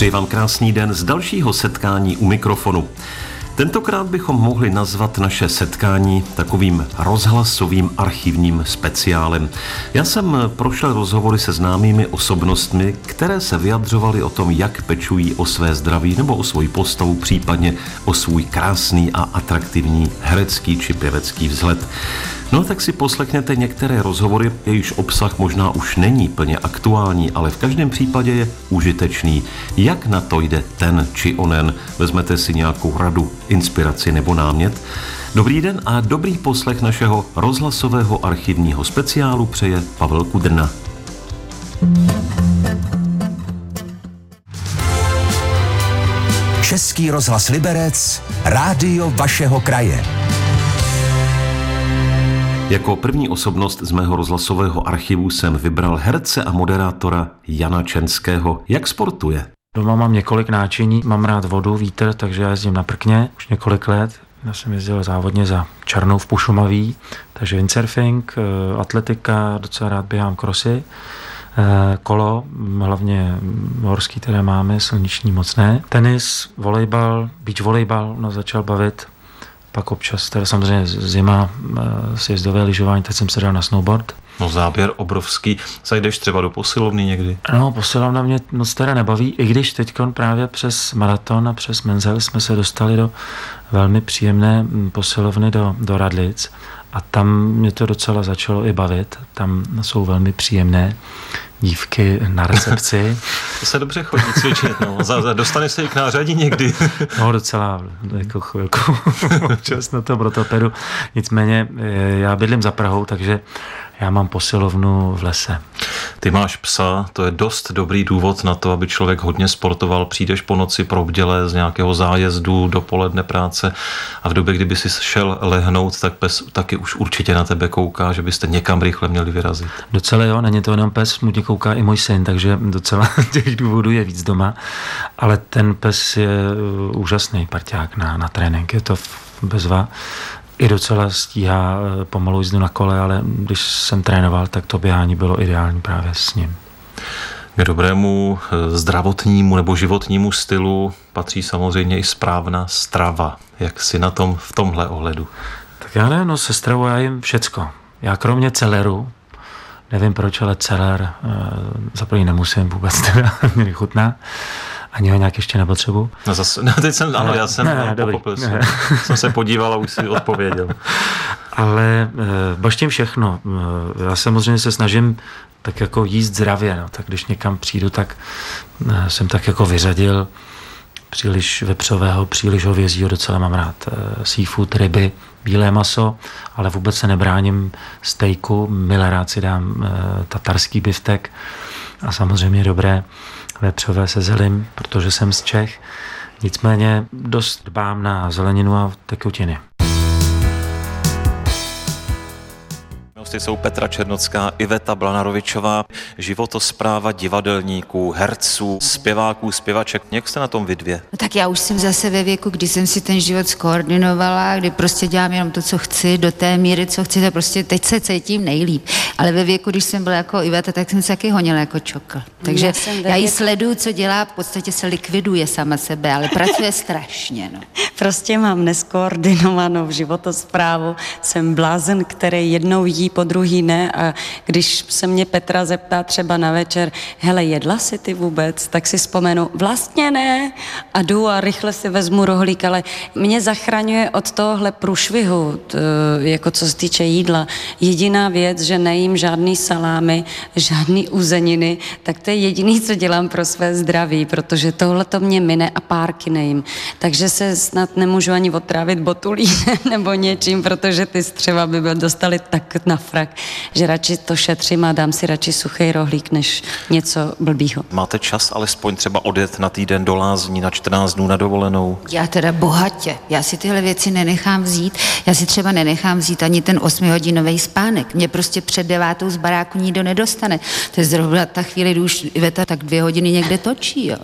Přeji vám krásný den z dalšího setkání u mikrofonu. Tentokrát bychom mohli nazvat naše setkání takovým rozhlasovým archivním speciálem. Já jsem prošel rozhovory se známými osobnostmi, které se vyjadřovaly o tom, jak pečují o své zdraví nebo o svoji postavu, případně o svůj krásný a atraktivní herecký či pěvecký vzhled. No tak si poslechněte některé rozhovory, jejichž obsah možná už není plně aktuální, ale v každém případě je užitečný. Jak na to jde ten či onen? Vezmete si nějakou radu, inspiraci nebo námět? Dobrý den a dobrý poslech našeho rozhlasového archivního speciálu přeje Pavel Kudrna. Český rozhlas Liberec, rádio vašeho kraje. Jako první osobnost z mého rozhlasového archivu jsem vybral herce a moderátora Jana Čenského. Jak sportuje? Doma mám několik náčiní, mám rád vodu, vítr, takže já jezdím na prkně už několik let. Já jsem jezdil závodně za Černou v Pušumaví, takže windsurfing, eh, atletika, docela rád běhám krosy, eh, kolo, hlavně horský, které máme, silniční mocné, tenis, volejbal, beach volejbal, no začal bavit, pak občas, teda samozřejmě zima, eh, sjezdové lyžování, teď jsem se dal na snowboard. No záběr obrovský. Zajdeš třeba do posilovny někdy? No, posilovna mě moc teda nebaví, i když teď právě přes maraton a přes Menzel jsme se dostali do velmi příjemné hm, posilovny do, do Radlic a tam mě to docela začalo i bavit. Tam jsou velmi příjemné dívky na recepci. to se dobře chodí cvičit, no. Dostane se i k nářadí někdy. no docela jako chvilku občas na tom rotopedu. Nicméně eh, já bydlím za Prahou, takže já mám posilovnu v lese. Ty máš psa, to je dost dobrý důvod na to, aby člověk hodně sportoval. Přijdeš po noci pro obděle z nějakého zájezdu, dopoledne práce a v době, kdyby si šel lehnout, tak pes taky už určitě na tebe kouká, že byste někam rychle měli vyrazit. Docela jo, není to jenom pes, mu kouká i můj syn, takže docela těch důvodů je víc doma. Ale ten pes je uh, úžasný parťák na, na trénink, je to bezva i docela stíhá eh, pomalu jízdu na kole, ale když jsem trénoval, tak to běhání bylo ideální právě s ním. K dobrému eh, zdravotnímu nebo životnímu stylu patří samozřejmě i správná strava. Jak si na tom v tomhle ohledu? Tak já ne, no se stravou já jim všecko. Já kromě celeru, nevím proč, ale celer e, za první nemusím vůbec, teda mě chutná ani ho nějak ještě nepotřebu. No, zase, no teď jsem, ano, já jsem ne, ne, pochopil, jsem, jsem se podíval a už si odpověděl. Ale e, baštím všechno. E, já samozřejmě se snažím tak jako jíst zdravě, no. tak když někam přijdu, tak e, jsem tak jako vyřadil příliš vepřového, příliš hovězího, docela mám rád e, seafood, ryby, bílé maso, ale vůbec se nebráním stejku, milé rád si dám e, tatarský biftek a samozřejmě dobré vepřové se zelím, protože jsem z Čech. Nicméně dost dbám na zeleninu a tekutiny. Hosty jsou Petra Černocká, Iveta Blanarovičová, životospráva divadelníků, herců, zpěváků, zpěvaček. Jak jste na tom vy dvě? No tak já už jsem zase ve věku, kdy jsem si ten život skoordinovala, kdy prostě dělám jenom to, co chci, do té míry, co chci, to prostě teď se cítím nejlíp. Ale ve věku, když jsem byla jako Iveta, tak jsem se taky honila jako čokl. Takže já, já ji sleduju, co dělá, v podstatě se likviduje sama sebe, ale pracuje strašně. No. Prostě mám neskoordinovanou životosprávu, jsem blázen, který jednou jí po druhý ne a když se mě Petra zeptá třeba na večer, hele, jedla si ty vůbec, tak si vzpomenu, vlastně ne a jdu a rychle si vezmu rohlík, ale mě zachraňuje od tohohle průšvihu, jako co se týče jídla. Jediná věc, že nejím žádný salámy, žádný uzeniny, tak to je jediný, co dělám pro své zdraví, protože tohle to mě mine a párky nejím. Takže se snad nemůžu ani otrávit botulínem nebo něčím, protože ty střeva by byl dostali tak na frak, že radši to šetřím a dám si radši suchý rohlík, než něco blbýho. Máte čas alespoň třeba odjet na týden do lázní, na 14 dnů na dovolenou? Já teda bohatě. Já si tyhle věci nenechám vzít. Já si třeba nenechám vzít ani ten 8-hodinový spánek. Mě prostě před devátou z baráku nikdo nedostane. To je zrovna ta chvíli, kdy už Iveta tak dvě hodiny někde točí. Jo.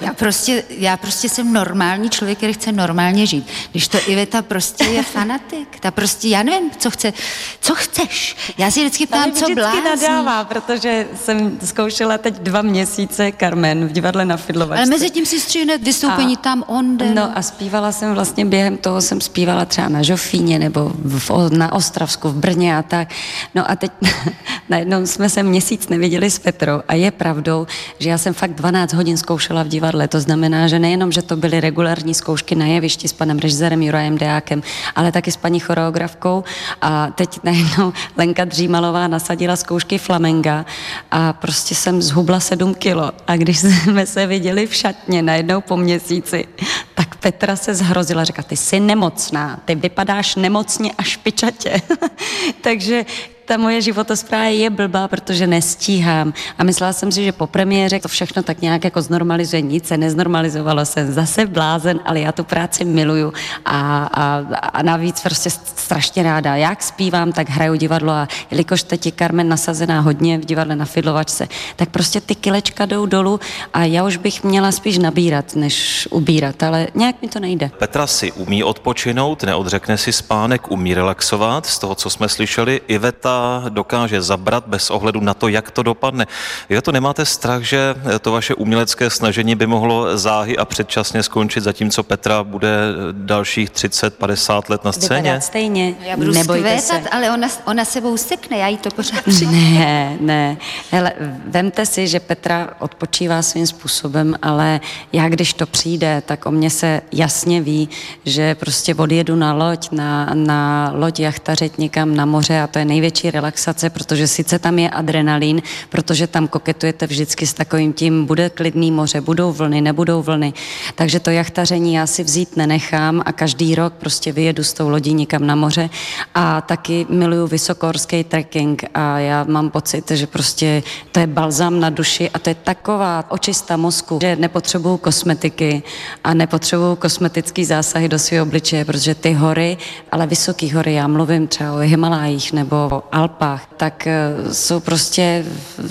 Já, prostě, já prostě jsem normální člověk, který chce normálně žít. Když to Iveta prostě je fanatik, ta prostě, já nevím, co chce, co chceš, Já si vždycky ptám, co blázní. nadává, protože jsem zkoušela teď dva měsíce Carmen v divadle na Fidlovačce. Ale mezi tím si stříhne vystoupení a, tam, on jde. No a zpívala jsem vlastně během toho, jsem zpívala třeba na Žofíně nebo v, na Ostravsku, v Brně a tak. No a teď najednou jsme se měsíc neviděli s Petrou a je pravdou, že já jsem fakt 12 hodin zkoušela v divadle. To znamená, že nejenom, že to byly regulární zkoušky na jevišti s panem režisérem Jurajem Deákem, ale taky s paní choreografkou a teď najednou Lenka Dřímalová nasadila zkoušky flamenga a prostě jsem zhubla sedm kilo a když jsme se viděli v šatně najednou po měsíci, tak Petra se zhrozila, řekla, ty jsi nemocná, ty vypadáš nemocně a špičatě. Takže ta moje životospráva je blbá, protože nestíhám. A myslela jsem si, že po premiéře to všechno tak nějak jako znormalizuje. Nic se neznormalizovalo, jsem zase blázen, ale já tu práci miluju a, a, a navíc prostě strašně ráda. Jak zpívám, tak hraju divadlo a jelikož teď je Carmen nasazená hodně v divadle na Fidlovačce, tak prostě ty kilečka jdou dolů a já už bych měla spíš nabírat, než ubírat, ale nějak mi to nejde. Petra si umí odpočinout, neodřekne si spánek, umí relaxovat. Z toho, co jsme slyšeli, Iveta dokáže zabrat bez ohledu na to, jak to dopadne. Je to nemáte strach, že to vaše umělecké snažení by mohlo záhy a předčasně skončit, zatímco Petra bude dalších 30-50 let na scéně? Vypadat stejně. Já budu skvétat, se. ale ona, ona sebou sekne, já jí to pořád Ne, ne. Hele, vemte si, že Petra odpočívá svým způsobem, ale já, když to přijde, tak o mě se jasně ví, že prostě odjedu na loď, na, na loď jachtařit někam na moře a to je největší relaxace, protože sice tam je adrenalin, protože tam koketujete vždycky s takovým tím, bude klidný moře, budou vlny, nebudou vlny. Takže to jachtaření já si vzít nenechám a každý rok prostě vyjedu s tou lodí někam na moře a taky miluju vysokorský trekking a já mám pocit, že prostě to je balzam na duši a to je taková očista mozku, že nepotřebuju kosmetiky a nepotřebuju kosmetický zásahy do svého obličeje, protože ty hory, ale vysoké hory, já mluvím třeba o Himalájích nebo Alpách, tak eh, jsou prostě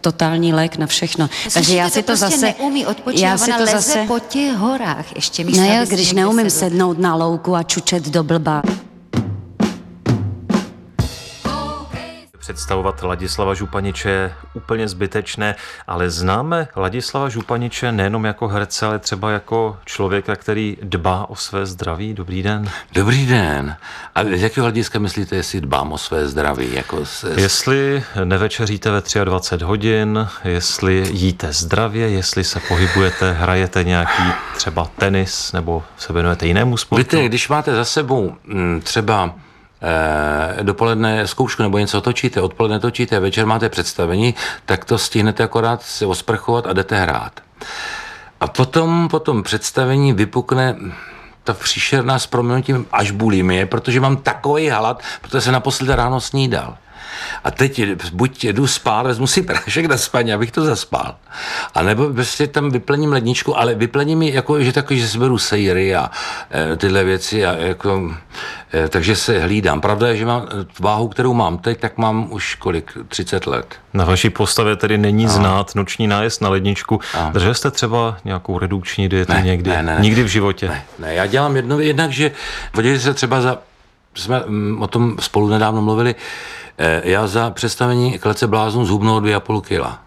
totální lék na všechno. Slyšíte, Takže já si to, to prostě zase... neumí odpočívat, já si to zase... po těch horách ještě místo, No jo, když neumím sednout na louku a čučet do blba. Představovat Ladislava Županiče je úplně zbytečné, ale známe Ladislava Županiče nejenom jako herce, ale třeba jako člověka, který dbá o své zdraví. Dobrý den. Dobrý den. A z jakého hlediska myslíte, jestli dbám o své zdraví? Jako se... Jestli nevečeříte ve 23 hodin, jestli jíte zdravě, jestli se pohybujete, hrajete nějaký třeba tenis nebo se věnujete jinému sportu? Víte, když máte za sebou mm, třeba Eh, dopoledne zkoušku nebo něco točíte, odpoledne točíte, večer máte představení, tak to stihnete akorát se osprchovat a jdete hrát. A potom po tom představení vypukne ta příšerná s proměnutím až bulimie, protože mám takový hlad, protože jsem naposledy ráno snídal. A teď buď jdu spát, vezmu si prášek na spaní, abych to zaspal. A nebo prostě tam vyplním ledničku, ale vyplním mi jako, že takový, že si beru sejry a e, tyhle věci a jako, e, takže se hlídám. Pravda je, že mám váhu, kterou mám teď, tak mám už kolik, 30 let. Na vaší postavě tedy není a. znát noční nájezd na ledničku. A. Držel jste třeba nějakou redukční dietu ne, někdy? Ne, ne, Nikdy v životě? Ne, ne, já dělám jedno, jednak, že podívejte se třeba za, jsme mm, o tom spolu nedávno mluvili, Eh, já za představení Klece bláznů zhubnu 2,5 kila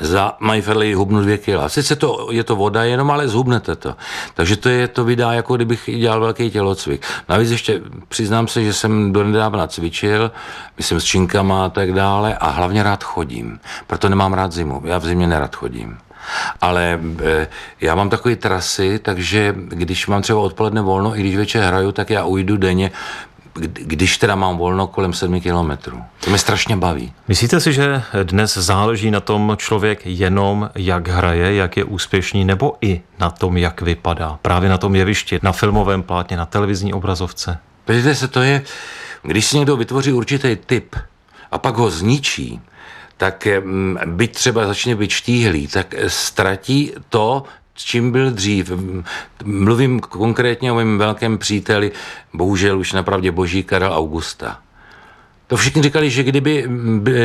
za Majferley hubnu dvě kila. Sice to, je to voda jenom, ale zhubnete to. Takže to je to vydá, jako kdybych dělal velký tělocvik. Navíc ještě přiznám se, že jsem do nedávna cvičil, myslím s činkama a tak dále a hlavně rád chodím. Proto nemám rád zimu. Já v zimě nerad chodím. Ale e, já mám takové trasy, takže když mám třeba odpoledne volno, i když večer hraju, tak já ujdu denně když teda mám volno kolem 7 kilometrů. To mě strašně baví. Myslíte si, že dnes záleží na tom člověk jenom, jak hraje, jak je úspěšný, nebo i na tom, jak vypadá? Právě na tom jevišti, na filmovém plátně, na televizní obrazovce? Podívejte se, to je, když si někdo vytvoří určitý typ a pak ho zničí, tak mm, byť třeba začne být štíhlý, tak ztratí to, s čím byl dřív. Mluvím konkrétně o mém velkém příteli, bohužel už napravdě boží Karel Augusta. To všichni říkali, že kdyby,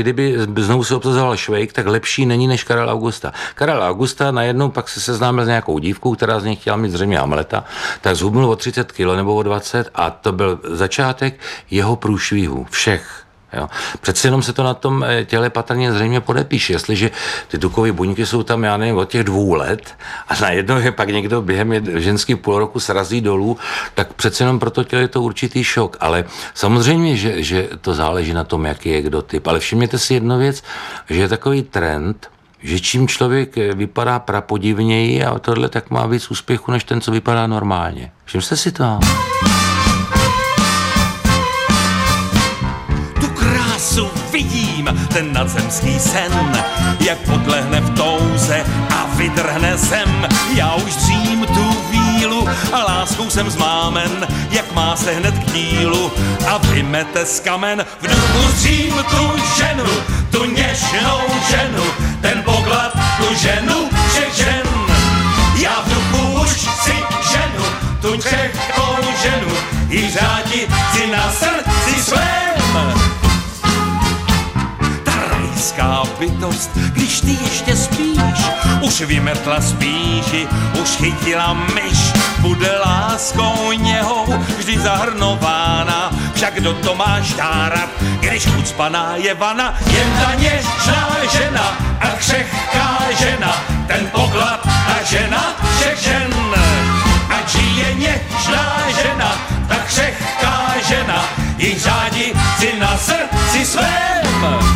kdyby znovu se obsazoval Švejk, tak lepší není než Karel Augusta. Karel Augusta najednou pak se seznámil s nějakou dívkou, která z něj chtěla mít zřejmě Amleta, tak zhubnul o 30 kg nebo o 20 a to byl začátek jeho průšvihu, všech Jo. Přeci jenom se to na tom eh, těle patrně zřejmě podepíše. Jestliže ty tukové buňky jsou tam, já nevím, od těch dvou let a najednou je pak někdo během ženský půl roku srazí dolů, tak přeci jenom pro to tělo je to určitý šok. Ale samozřejmě, že, že to záleží na tom, jaký je kdo typ. Ale všimněte si jednu věc, že je takový trend, že čím člověk eh, vypadá prapodivněji a tohle tak má víc úspěchu, než ten, co vypadá normálně. Všimte si to? Vidím, ten nadzemský sen, jak podlehne v touze a vydrhne zem. Já už dřím tu vílu a láskou jsem zmámen, jak má se hned k dílu a vymete z kamen. V duchu dřím tu ženu, tu něžnou ženu, ten poklad, tu ženu všech žen. Já v duchu už si ženu, tu křehkou ženu, i řádi si na srdci bytost, když ty ještě spíš, už vymetla spíši, už chytila myš, bude láskou něhou vždy zahrnována, však kdo to má štárat, když ucpaná je vana, jen ta něžná žena. A křehká žena, ten poklad a žena všech žen. Ať je něžná žena, ta křehká žena, její řádi si na srdci svém.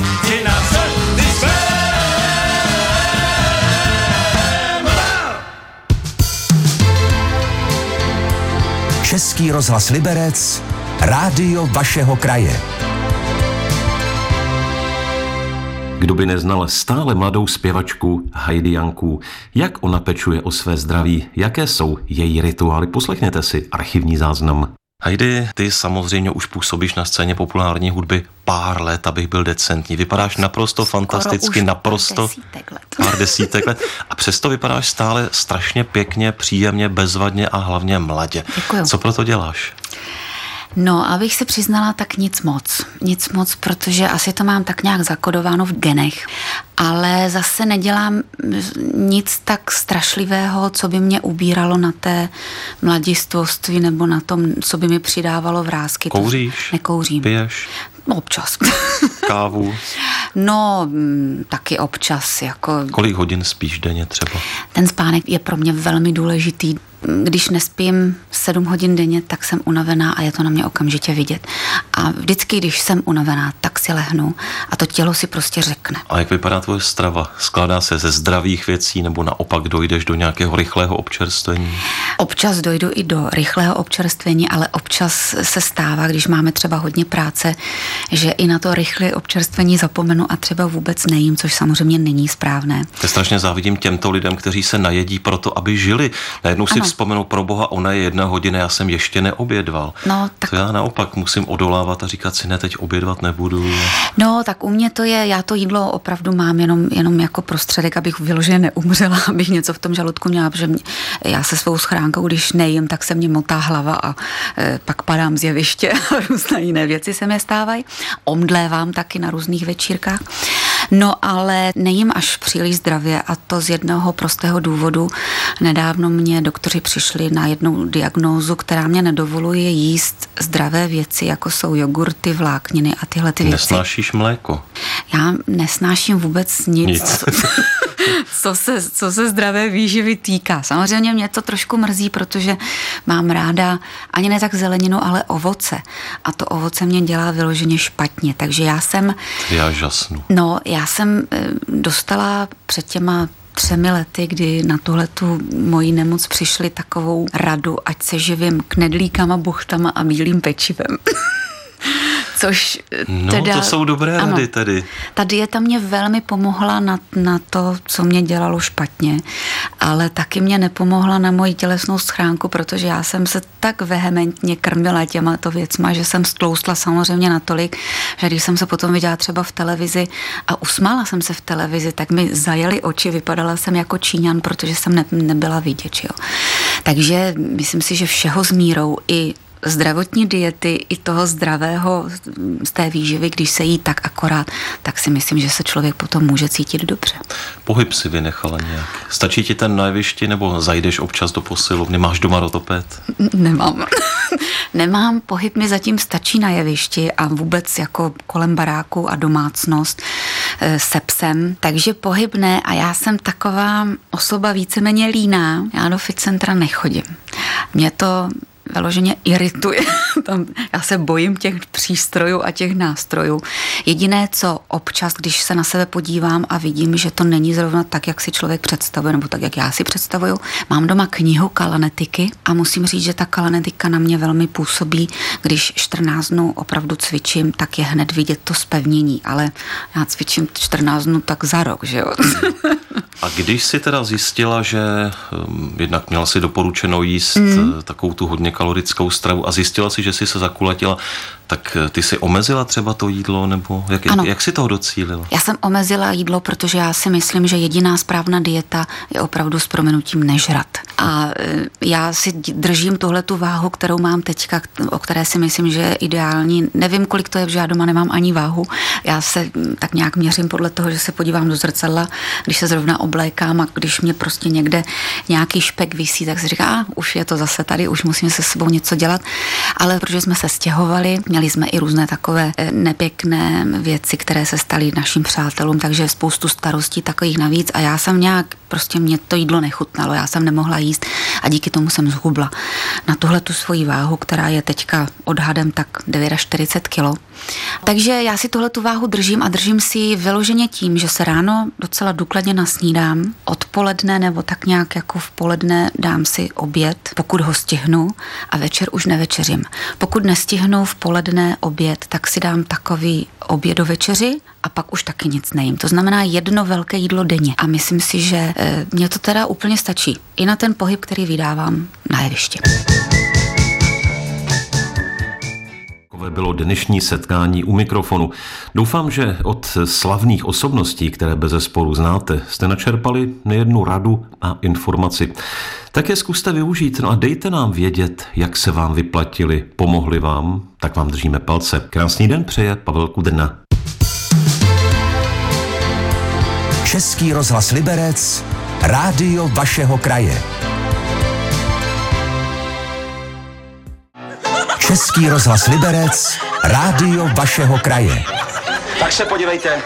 Český rozhlas Liberec, rádio vašeho kraje. Kdo by neznal stále mladou zpěvačku Heidi Janku, jak ona pečuje o své zdraví, jaké jsou její rituály, poslechněte si archivní záznam. Heidi, ty samozřejmě už působíš na scéně populární hudby pár let, abych byl decentní. Vypadáš naprosto Skoro fantasticky, naprosto pár desítek let. pár desítek let. A přesto vypadáš stále strašně pěkně, příjemně, bezvadně a hlavně mladě. Děkuju. Co pro to děláš? No, abych se přiznala, tak nic moc. Nic moc, protože asi to mám tak nějak zakodováno v genech. Ale zase nedělám nic tak strašlivého, co by mě ubíralo na té mladistvosti nebo na tom, co by mi přidávalo vrázky. To Kouříš? Nekouřím. Piješ? Občas. Kávu? No, mm, taky občas. Jako Kolik hodin spíš denně třeba? ten spánek je pro mě velmi důležitý. Když nespím 7 hodin denně, tak jsem unavená a je to na mě okamžitě vidět. A vždycky, když jsem unavená, tak si lehnu a to tělo si prostě řekne. A jak vypadá tvoje strava? Skládá se ze zdravých věcí nebo naopak dojdeš do nějakého rychlého občerstvení? Občas dojdu i do rychlého občerstvení, ale občas se stává, když máme třeba hodně práce, že i na to rychlé občerstvení zapomenu a třeba vůbec nejím, což samozřejmě není správné. Já strašně závidím těmto lidem, kteří se najedí proto, aby žili. Najednou si Ano. Vzpomenou pro boha, ona je jedna hodina, já jsem ještě neobědval. No, tak- To já naopak musím odolávat a říkat si, ne, teď obědvat nebudu. No, tak u mě to je, já to jídlo opravdu mám jenom, jenom jako prostředek, abych vyloženě neumřela, abych něco v tom žaludku měla, protože mě, já se svou schránkou, když nejím, tak se mě motá hlava a e, pak padám z jeviště a různé jiné věci se mi stávají. Omdlévám taky na různých večírkách. No ale nejím až příliš zdravě a to z jednoho prostého důvodu. Nedávno mě doktoři přišli na jednou diagnózu, která mě nedovoluje jíst zdravé věci, jako jsou jogurty, vlákniny a tyhle ty věci. Nesnášíš mléko. Já nesnáším vůbec nic. Nic. co, se, co se zdravé výživy týká. Samozřejmě mě to trošku mrzí, protože mám ráda ani ne tak zeleninu, ale ovoce. A to ovoce mě dělá vyloženě špatně. Takže já jsem... Já žasnu. No, já jsem eh, dostala před těma třemi lety, kdy na tuhle tu moji nemoc přišli takovou radu, ať se živím knedlíkama, buchtama a bílým pečivem. Což No, teda, to jsou dobré ano, rady tady. Ta dieta mě velmi pomohla na, na to, co mě dělalo špatně, ale taky mě nepomohla na moji tělesnou schránku, protože já jsem se tak vehementně krmila těma to věcma, že jsem stloustla samozřejmě natolik, že když jsem se potom viděla třeba v televizi a usmála jsem se v televizi, tak mi zajeli oči, vypadala jsem jako Číňan, protože jsem ne, nebyla vidět. Jo. Takže myslím si, že všeho s mírou i zdravotní diety i toho zdravého z té výživy, když se jí tak akorát, tak si myslím, že se člověk potom může cítit dobře. Pohyb si vynechala nějak. Stačí ti ten na jevišti nebo zajdeš občas do posilovny? Máš doma rotopet? Nemám. Nemám, pohyb mi zatím stačí na jevišti a vůbec jako kolem baráku a domácnost e, se psem, takže pohyb ne a já jsem taková osoba víceméně líná, já do fit centra nechodím. Mě to vyloženě irituje. Tam, já se bojím těch přístrojů a těch nástrojů. Jediné, co občas, když se na sebe podívám a vidím, že to není zrovna tak, jak si člověk představuje, nebo tak, jak já si představuju, mám doma knihu kalanetiky a musím říct, že ta kalanetika na mě velmi působí. Když 14 dnů opravdu cvičím, tak je hned vidět to spevnění, ale já cvičím 14 dnů tak za rok, že jo. A když si teda zjistila, že um, jednak měla si doporučeno jíst mm. takovou tu hodně kalorickou stravu a zjistila si, že si se zakulatila, tak eh, ty si omezila třeba to jídlo, nebo jak, Ano. jak si toho docílila? Já jsem omezila jídlo, protože já si myslím, že jediná správná dieta je opravdu s prominutím nežrat. A e, já si držím tuhle tu váhu, kterou mám teďka, o které si myslím, že je ideální. Nevím, kolik to je, protože já doma nemám ani váhu. Já se mm, tak nějak měřím podle toho, že se podívám do zrcadla, když se zrovna oblékám a když mě prostě někde nějaký špek visí, tak si říká, a už je to zase tady, už musím se sebou něco dělat. Ale protože jsme se stěhovali, měli jsme i různé takové eh, nepěkné věci, které se staly našim přátelům, takže spoustu starostí takových navíc a já jsem nějak, prostě mě to jídlo nechutnalo, já jsem nemohla jíst a díky tomu jsem zhubla na tuhle tu svoji váhu, která je teďka odhadem tak 49 kilo. Takže já si tuhle tu váhu držím a držím si ji vyloženě tím, že se ráno docela důkladně nasnídám, odpoledne nebo tak nějak jako v poledne dám si oběd, pokud ho stihnu a večer už nevečeřím. Pokud nestihnu v poledne oběd, tak si dám takový oběd do večeři a pak už taky nic nejím. To znamená jedno velké jídlo denně. A myslím si, že e, mě to teda úplně stačí. I na ten pohyb, který vydávám na jevišti. Takové bylo dnešní setkání u mikrofonu. Doufám, že od slavných osobností, které bez sporu znáte, jste načerpali nejednu radu a informaci. Tak je zkuste využít no a dejte nám vědět, jak se vám vyplatili, pomohli vám, tak vám držíme palce. Krásný den přeje Pavel Kudrna. Český rozhlas Liberec, rádio vašeho kraje. Český rozhlas Liberec, rádio vašeho kraje. Tak se podívejte,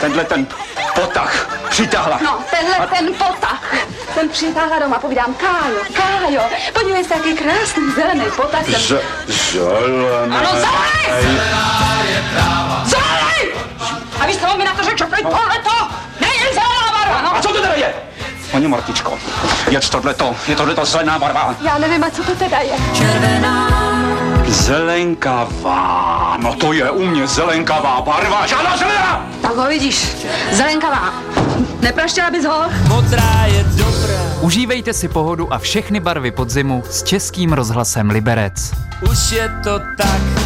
tenhle ten potah přitáhla. No, tenhle ten potah, ten přitáhla doma, povídám, Kájo, Kájo, podívej se, jaký krásný zelený potah. Jsem... Z, zelený. Ano, zelený! Zelený! A vy jste mi na to řekl, že tohle to nejen zelená barva, no. A co to teda je? Paní Martičko, je tohleto, je tohleto zelená barva. Já nevím, a co to teda je. Zelenkavá, no to je u mě zelenkavá barva, žádná zelená! Tak ho vidíš, zelenkavá. Nepraštěla bys ho? Užívejte si pohodu a všechny barvy podzimu s českým rozhlasem Liberec. Už je to tak